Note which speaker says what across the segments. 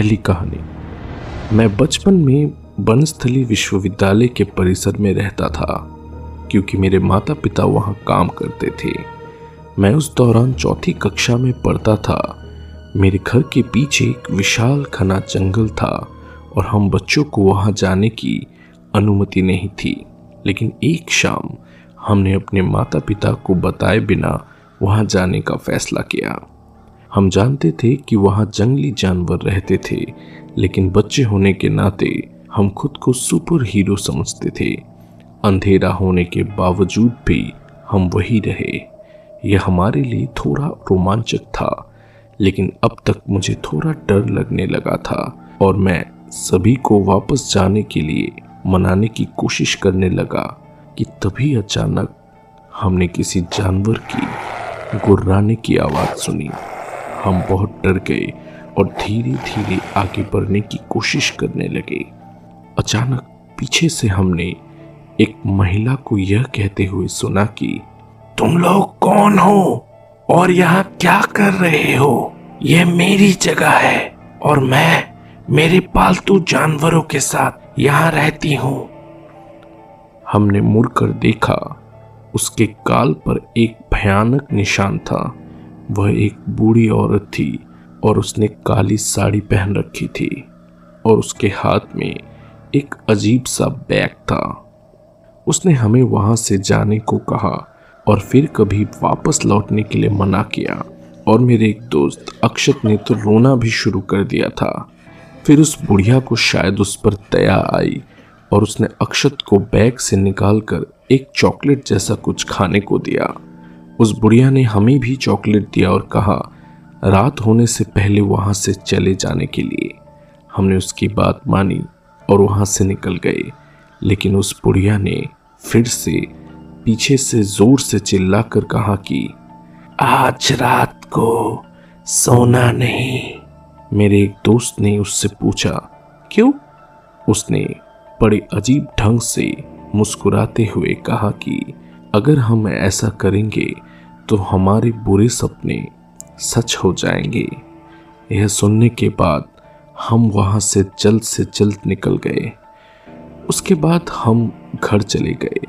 Speaker 1: पहली कहानी। मैं बचपन में बनस्थली विश्वविद्यालय के परिसर में रहता था, क्योंकि मेरे माता पिता वहाँ काम करते थे। मैं उस दौरान चौथी कक्षा में पढ़ता था। मेरे घर के पीछे एक विशाल घना जंगल था, और हम बच्चों को वहाँ जाने की अनुमति नहीं थी। लेकिन एक शाम हमने अपने माता पिता को बताए बिना वहाँ जाने का फैसला किया। हम जानते थे कि वहाँ जंगली जानवर रहते थे, लेकिन बच्चे होने के नाते हम खुद को सुपर हीरो समझते थे। अंधेरा होने के बावजूद भी हम वही रहे। यह हमारे लिए थोड़ा रोमांचक था, लेकिन अब तक मुझे थोड़ा डर लगने लगा था और मैं सभी को वापस जाने के लिए मनाने की कोशिश करने लगा कि तभी अचानक हमने किसी जानवर की गुर्राने की आवाज़ सुनी। हम बहुत डर गए और धीरे धीरे आगे बढ़ने की कोशिश करने लगे। अचानक पीछे से हमने एक महिला को यह कहते हुए सुना कि, तुम लोग कौन हो और यहाँ क्या कर रहे हो? यह मेरी जगह है और मैं मेरे पालतू जानवरों के साथ यहाँ रहती हूँ। हमने मुड़कर देखा, उसके काल पर एक भयानक निशान था। वह एक बूढ़ी औरत थी और उसने काली साड़ी पहन रखी थी और उसके हाथ में एक अजीब सा बैग था। उसने हमें वहाँ से जाने को कहा और फिर कभी वापस लौटने के लिए मना किया और मेरे एक दोस्त अक्षत ने तो रोना भी शुरू कर दिया था। फिर उस बुढ़िया को शायद उस पर दया आई और उसने अक्षत को बैग से निकालकर एक चॉकलेट जैसा कुछ खाने को दिया। उस बुढ़िया ने हमें भी चॉकलेट दिया और कहा, रात होने से पहले वहाँ से चले जाने के लिए। हमने उसकी बात मानी और वहाँ से निकल गए, लेकिन उस बुढ़िया ने फिर से पीछे से ज़ोर से चिल्लाकर कहा कि, आज रात को सोना नहीं। मेरे एक दोस्त ने उससे पूछा, क्यों? उसने बड़े अजीब ढंग से मुस्कुराते हुए कहा कि, अगर हम ऐसा करेंगे तो हमारे बुरे सपने सच हो जाएँगे। यह सुनने के बाद हम वहाँ से जल्द से जल्द निकल गए। उसके बाद हम घर चले गए।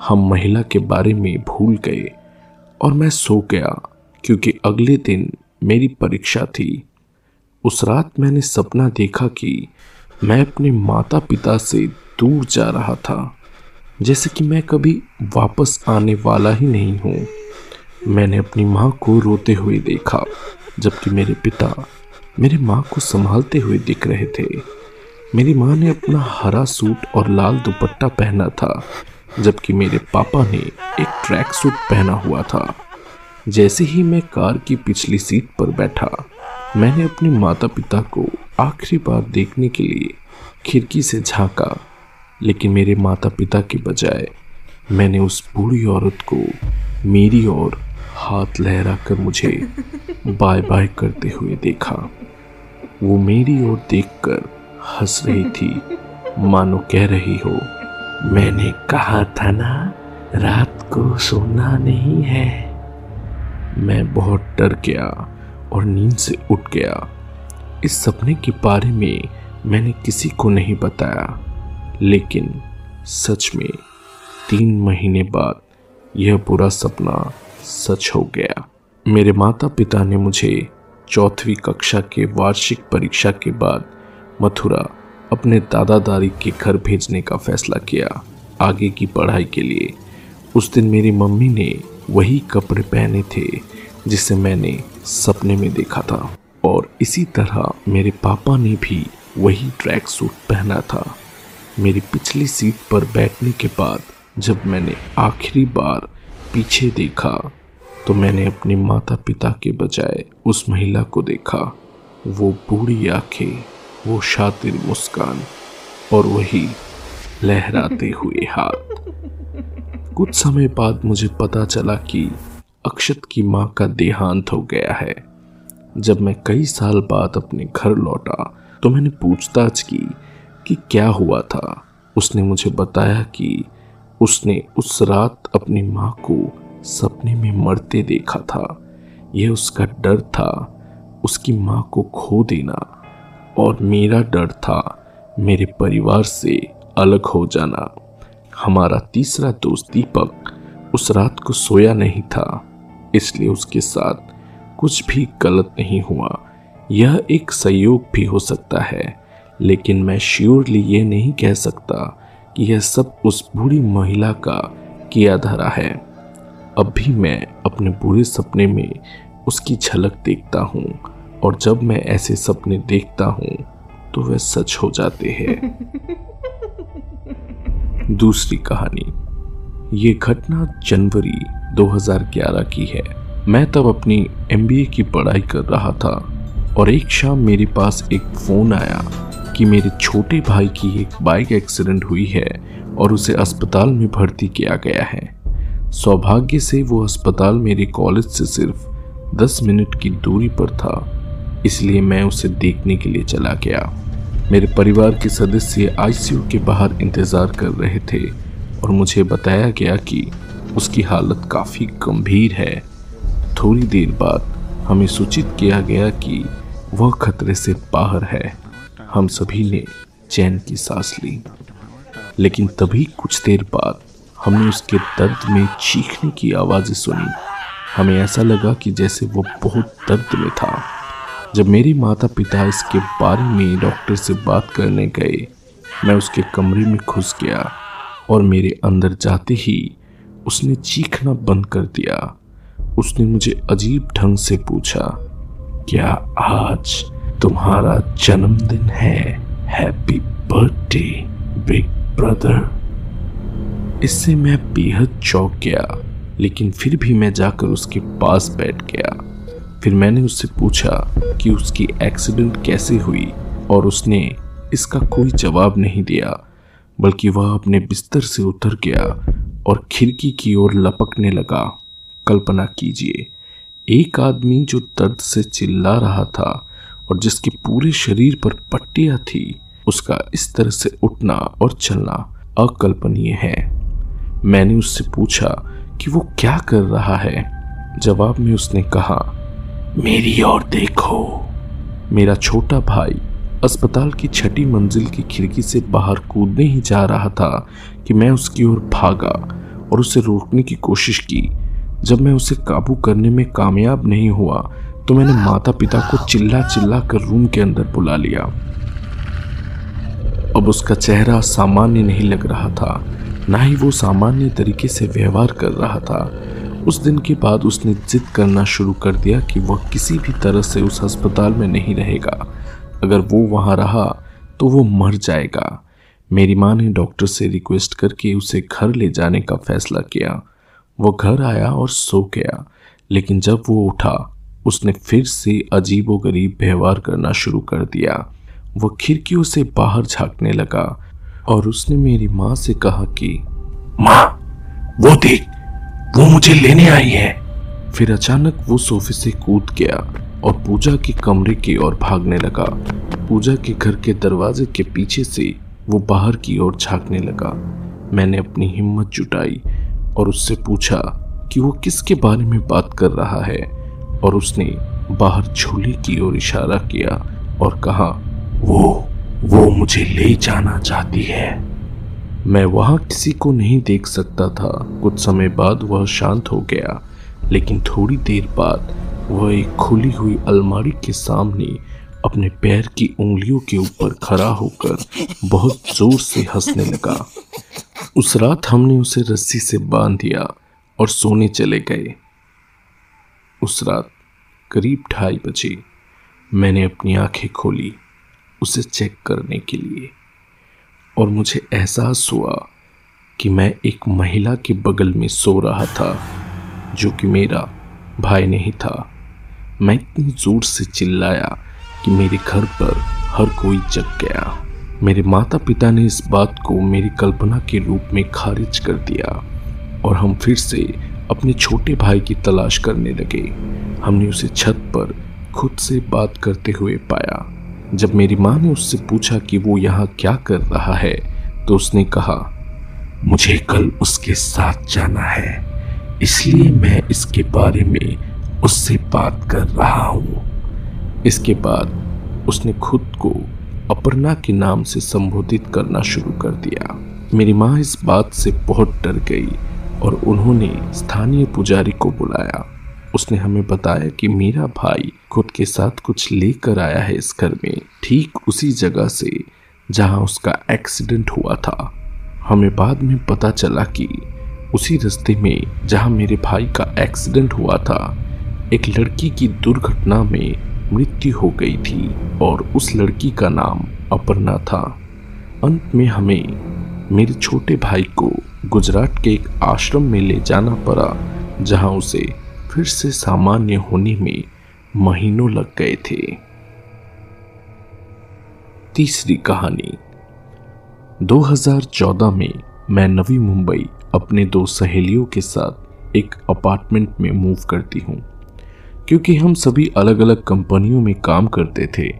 Speaker 1: हम महिला के बारे में भूल गए और मैं सो गया क्योंकि अगले दिन मेरी परीक्षा थी। उस रात मैंने सपना देखा कि मैं अपने माता पिता से दूर जा रहा था, जैसे कि मैं कभी वापस आने वाला ही नहीं हूँ। मैंने अपनी माँ को रोते हुए देखा, जबकि मेरे पिता मेरी माँ को संभालते हुए दिख रहे थे। मेरी माँ ने अपना हरा सूट और लाल दुपट्टा पहना था, जबकि मेरे पापा ने एक ट्रैक सूट पहना हुआ था। जैसे ही मैं कार की पिछली सीट पर बैठा, मैंने अपने माता पिता को आखिरी बार देखने के लिए खिड़की से झांका, लेकिन मेरे माता पिता के बजाय मैंने उस बूढ़ी औरत को मेरी ओर हाथ लहरा कर मुझे बाय बाय करते हुए देखा। वो मेरी ओर देखकर हंस रही थी। मानो कह रही हो, मैंने कहा था ना, रात को सोना नहीं है। मैं बहुत डर गया और नींद से उठ गया। इस सपने के बारे में मैंने किसी को नहीं बताया। लेकिन सच में, तीन महीने बाद यह बुरा सपना सच हो गया। मेरे माता पिता ने मुझे चौथी कक्षा के वार्षिक परीक्षा के बाद मथुरा अपने दादा दादी के घर भेजने का फैसला किया। आगे की पढ़ाई के लिए उस दिन मेरी मम्मी ने वही कपड़े पहने थे जिसे मैंने सपने में देखा था और इसी तरह मेरे पापा ने भी वही ट्रैक सूट पहना था। मेरी पिछली सीट पर बैठने के बाद जब मैंने आखिरी बार पीछे देखा तो मैंने अपने माता पिता के बजाय उस महिला को देखा। वो बूढ़ी आँखें वो शातिर मुस्कान और वही लहराते हुए हाथ। कुछ समय बाद मुझे पता चला कि अक्षत की माँ का देहांत हो गया है। जब मैं कई साल बाद अपने घर लौटा तो मैंने पूछताछ की कि क्या हुआ था। उसने मुझे बताया कि उसने उस रात अपनी माँ को सपने में मरते देखा था। यह उसका डर था। उसकी माँ को खो देना। और मेरा डर था मेरे परिवार से अलग हो जाना। हमारा तीसरा दोस्त दीपक उस रात को सोया नहीं था। इसलिए उसके साथ कुछ भी गलत नहीं हुआ। यह एक संयोग भी हो सकता है। लेकिन मैं श्योरली ये नहीं कह सकता कि यह सब उस बूढ़ी महिला का किया धरा है। अब भी मैं अपने बुरे सपने में उसकी झलक देखता हूँ और जब मैं ऐसे सपने देखता हूँ तो वे सच हो जाते हैं। दूसरी कहानी। ये घटना जनवरी 2011 की है। मैं तब अपनी एमबीए की पढ़ाई कर रहा था और एक शाम मेरे पास एक फ़ोन आया कि मेरे छोटे भाई की एक बाइक एक्सीडेंट हुई है और उसे अस्पताल में भर्ती किया गया है। सौभाग्य से वो अस्पताल मेरे कॉलेज से सिर्फ़ दस मिनट की दूरी पर था, इसलिए मैं उसे देखने के लिए चला गया। मेरे परिवार के सदस्य आईसीयू के बाहर इंतज़ार कर रहे थे और मुझे बताया गया कि उसकी हालत काफ़ी गंभीर है। थोड़ी देर बाद हमें सूचित किया गया कि वह खतरे से बाहर है। हम सभी ने चैन की सांस ली, लेकिन तभी कुछ देर बाद हमने उसके दर्द में चीखने की आवाज़ें सुनी। हमें ऐसा लगा कि जैसे वो बहुत दर्द में था। जब मेरे माता पिता इसके बारे में डॉक्टर से बात करने गए, मैं उसके कमरे में घुस गया और मेरे अंदर जाते ही उसने चीखना बंद कर दिया। उसने मुझे अजीब ढंग से पूछा, क्या आज तुम्हारा जन्मदिन है? हैप्पी बर्थडे बिग ब्रदर इससे मैं बेहद चौंक गया, लेकिन फिर भी मैं जाकर उसके पास बैठ गया। फिर मैंने उससे पूछा कि उसकी एक्सीडेंट कैसे हुई, और उसने इसका कोई जवाब नहीं दिया, बल्कि वह अपने बिस्तर से उतर गया और खिड़की की ओर लपकने लगा। कल्पना कीजिए, एक आदमी जो दर्द से चिल्ला रहा था और जिसके पूरे शरीर पर पट्टियाँ थी, उसका इस तरह से उठना और चलना अकल्पनीय है। मैंने उससे पूछा कि वो क्या कर रहा है। जवाब में उसने कहा, मेरी ओर देखो। मेरा छोटा भाई अस्पताल की छठी मंजिल की खिड़की से बाहर कूदने ही जा रहा था कि मैं उसकी ओर भागा और उसे रोकने की कोशिश की। जब मैं उसे काबू करने में कामयाब नहीं हुआ तो मैंने माता पिता को चिल्ला चिल्ला कर रूम के अंदर बुला लिया। अब उसका चेहरा सामान्य नहीं लग रहा था। ना ही वो सामान्य तरीके से व्यवहार कर रहा था। उस दिन के बाद उसने जिद करना शुरू कर दिया कि वह किसी भी तरह से उस अस्पताल में नहीं रहेगा। अगर वो वहाँ रहा तो वो मर जाएगा। मेरी माँ ने डॉक्टर से रिक्वेस्ट करके उसे घर ले जाने का फैसला किया। वो घर आया और सो गया, लेकिन जब वो उठा, उसने फिर से अजीबो गरीब व्यवहार करना शुरू कर दिया। वो खिड़कियों से बाहर झांकने लगा। और उसने मेरी माँ से कहा कि माँ वो देख वो मुझे लेने आई है। फिर अचानक वो सोफे से कूद गया और पूजा के कमरे की ओर भागने लगा। पूजा के घर के दरवाजे के पीछे से वो बाहर की ओर झांकने लगा। मैंने अपनी हिम्मत जुटाई और उससे पूछा कि वो किसके बारे में बात कर रहा है और उसने बाहर झूले की ओर इशारा किया और कहा वो वो मुझे ले जाना चाहती है। मैं वहाँ किसी को नहीं देख सकता था। कुछ समय बाद वह शांत हो गया, लेकिन थोड़ी देर बाद वह एक खुली हुई अलमारी के सामने अपने पैर की उंगलियों के ऊपर खड़ा होकर बहुत ज़ोर से हंसने लगा। उस रात हमने उसे रस्सी से बाँध दिया और सोने चले गए। उस रात करीब ढाई बजे मैंने अपनी आँखें खोली। उसे चेक करने के लिए। और मुझे एहसास हुआ कि मैं एक महिला के बगल में सो रहा था, जो कि मेरा भाई नहीं था। मैं इतनी ज़ोर से चिल्लाया कि मेरे घर पर हर कोई जग गया। मेरे माता पिता ने इस बात को मेरी कल्पना के रूप में खारिज कर दिया और हम फिर से अपने छोटे भाई की तलाश करने लगे। हमने उसे छत पर खुद से बात करते हुए पाया। जब मेरी माँ ने उससे पूछा कि वो यहाँ क्या कर रहा है तो उसने कहा, मुझे कल उसके साथ जाना है, इसलिए मैं इसके बारे में उससे बात कर रहा हूँ। इसके बाद उसने खुद को अपर्णा के नाम से संबोधित करना शुरू कर दिया। मेरी माँ इस बात से बहुत डर गई और उन्होंने स्थानीय पुजारी को बुलाया। उसने हमें बताया कि मेरा भाई खुद के साथ कुछ लेकर आया है इस घर में, ठीक उसी जगह से, जहाँ उसका एक्सीडेंट हुआ था। हमें बाद में पता चला कि उसी रास्ते में, जहाँ मेरे भाई का एक्सीडेंट हुआ था, एक लड़की की दुर्घटना में मृत्यु हो गई थी और उस लड़की का नाम अपर्णा था। अंत में हमें मेरे छोटे भाई को गुजरात के एक आश्रम में ले जाना पड़ा, जहाँ उसे फिर से सामान्य होने में महीनों लग गए थे। तीसरी कहानी। 2014 में मैं नवी मुंबई अपने दो सहेलियों के साथ एक अपार्टमेंट में मूव करती हूँ। क्योंकि हम सभी अलग अलग कंपनियों में काम करते थे,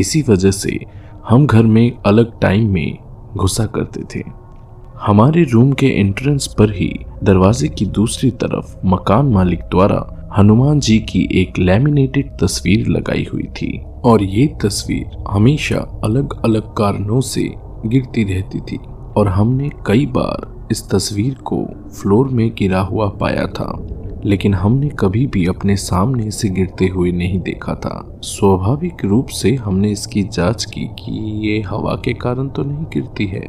Speaker 1: इसी वजह से हम घर में अलग टाइम में घुसा करते थे। हमारे रूम के एंट्रेंस पर ही दरवाजे की दूसरी तरफ़ मकान मालिक द्वारा हनुमान जी की एक लैमिनेटेड तस्वीर लगाई हुई थी। और ये तस्वीर हमेशा अलग अलग कारणों से गिरती रहती थी। और हमने कई बार इस तस्वीर को फ्लोर में गिरा हुआ पाया था। लेकिन हमने कभी भी अपने सामने इसे गिरते हुए नहीं देखा था। स्वाभाविक रूप से हमने इसकी जाँच की कि ये हवा के कारण तो नहीं गिरती है।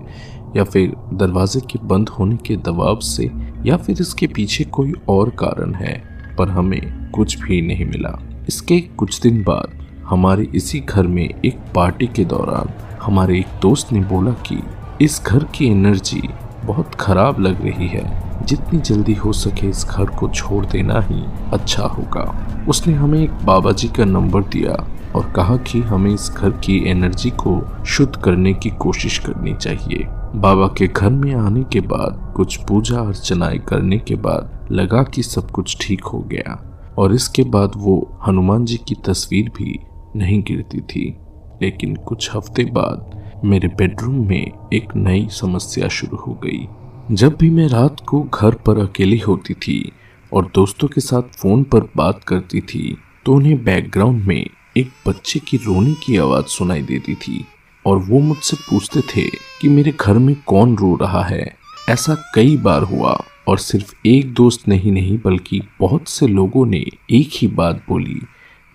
Speaker 1: या फिर दरवाजे के बंद होने के दबाव से, या फिर इसके पीछे कोई और कारण है, पर हमें कुछ भी नहीं मिला। इसके कुछ दिन बाद हमारे इसी घर में एक पार्टी के दौरान हमारे एक दोस्त ने बोला कि इस घर की एनर्जी बहुत खराब लग रही है। जितनी जल्दी हो सके इस घर को छोड़ देना ही अच्छा होगा। उसने हमें एक बाबा जी का नंबर दिया और कहा कि हमें इस घर की एनर्जी को शुद्ध करने की कोशिश करनी चाहिए। बाबा के घर में आने के बाद, कुछ पूजा अर्चनाएँ करने के बाद लगा कि सब कुछ ठीक हो गया। और इसके बाद वो हनुमान जी की तस्वीर भी नहीं गिरती थी। लेकिन कुछ हफ़्ते बाद मेरे बेडरूम में एक नई समस्या शुरू हो गई। जब भी मैं रात को घर पर अकेली होती थी और दोस्तों के साथ फ़ोन पर बात करती थी तो उन्हें बैकग्राउंड में एक बच्चे की रोने की आवाज़ सुनाई देती थी। और वो मुझसे पूछते थे कि मेरे घर में कौन रो रहा है। ऐसा कई बार हुआ और सिर्फ़ एक दोस्त नहीं नहीं, बल्कि बहुत से लोगों ने एक ही बात बोली।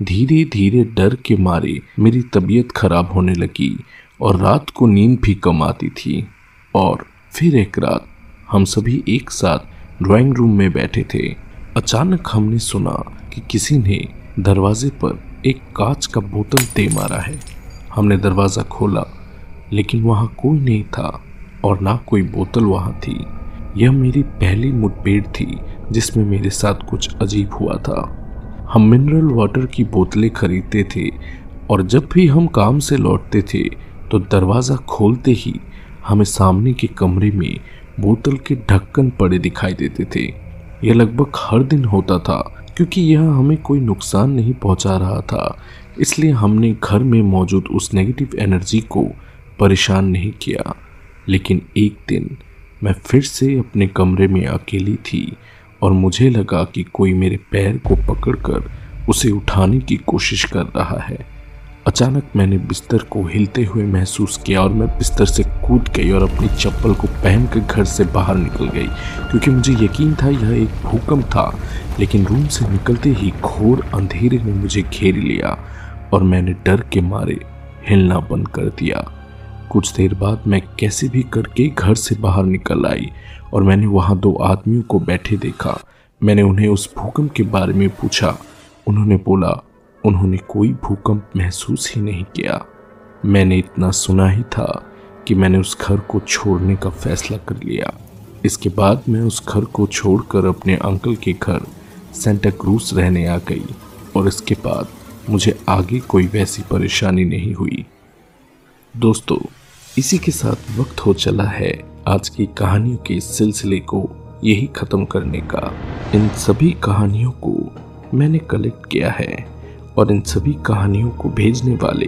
Speaker 1: धीरे धीरे डर के मारे मेरी तबीयत खराब होने लगी और रात को नींद भी कम आती थी। और फिर एक रात हम सभी एक साथ ड्राइंग रूम में बैठे थे। अचानक हमने सुना कि किसी ने दरवाजे पर एक कांच का बोतल दे मारा है। हमने दरवाज़ा खोला, लेकिन वहाँ कोई नहीं था और ना कोई बोतल वहाँ थी। यह मेरी पहली मुठभेड़ थी, जिसमें मेरे साथ कुछ अजीब हुआ था। हम मिनरल वाटर की बोतलें खरीदते थे और जब भी हम काम से लौटते थे तो दरवाज़ा खोलते ही हमें सामने के कमरे में बोतल के ढक्कन पड़े दिखाई देते थे। यह लगभग हर दिन होता था, क्योंकि यह हमें कोई नुकसान नहीं पहुँचा रहा था। इसलिए हमने घर में मौजूद उस नेगेटिव एनर्जी को परेशान नहीं किया। लेकिन एक दिन मैं फिर से अपने कमरे में अकेली थी और मुझे लगा कि कोई मेरे पैर को पकड़कर उसे उठाने की कोशिश कर रहा है। अचानक मैंने बिस्तर को हिलते हुए महसूस किया और मैं बिस्तर से कूद गई और अपनी चप्पल को पहन कर घर से बाहर निकल गई, क्योंकि मुझे यकीन था यह एक भूकंप था। लेकिन रूम से निकलते ही घोर अंधेरे ने मुझे घेर लिया और मैंने डर के मारे हिलना बंद कर दिया। कुछ देर बाद मैं कैसे भी करके घर से बाहर निकल आई और मैंने वहाँ दो आदमियों को बैठे देखा। मैंने उन्हें उस भूकंप के बारे में पूछा। उन्होंने बोला उन्होंने कोई भूकंप महसूस ही नहीं किया। मैंने इतना सुना ही था कि मैंने उस घर को छोड़ने का फैसला कर लिया। इसके बाद मैं उस घर को छोड़कर अपने अंकल के घर सेंटा क्रूज रहने आ गई और इसके बाद मुझे आगे कोई वैसी परेशानी नहीं हुई। दोस्तों, इसी के साथ वक्त हो चला है आज की कहानियों के सिलसिले को यही ख़त्म करने का। इन सभी कहानियों को मैंने कलेक्ट किया है। और इन सभी कहानियों को भेजने वाले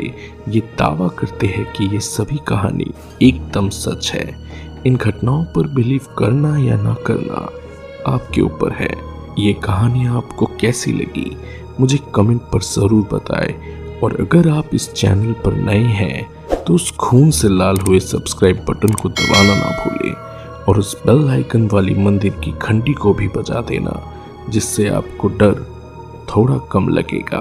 Speaker 1: ये दावा करते हैं कि ये सभी कहानी एकदम सच है। इन घटनाओं पर बिलीव करना या ना करना आपके ऊपर है। ये कहानी आपको कैसी लगी, मुझे कमेंट पर ज़रूर बताएँ। और अगर आप इस चैनल पर नए हैं तो उस खून से लाल हुए सब्सक्राइब बटन को दबाना ना भूलें। और उस बेल आइकन वाली मंदिर की घंटी को भी बजा देना, जिससे आपको डर थोड़ा कम लगेगा।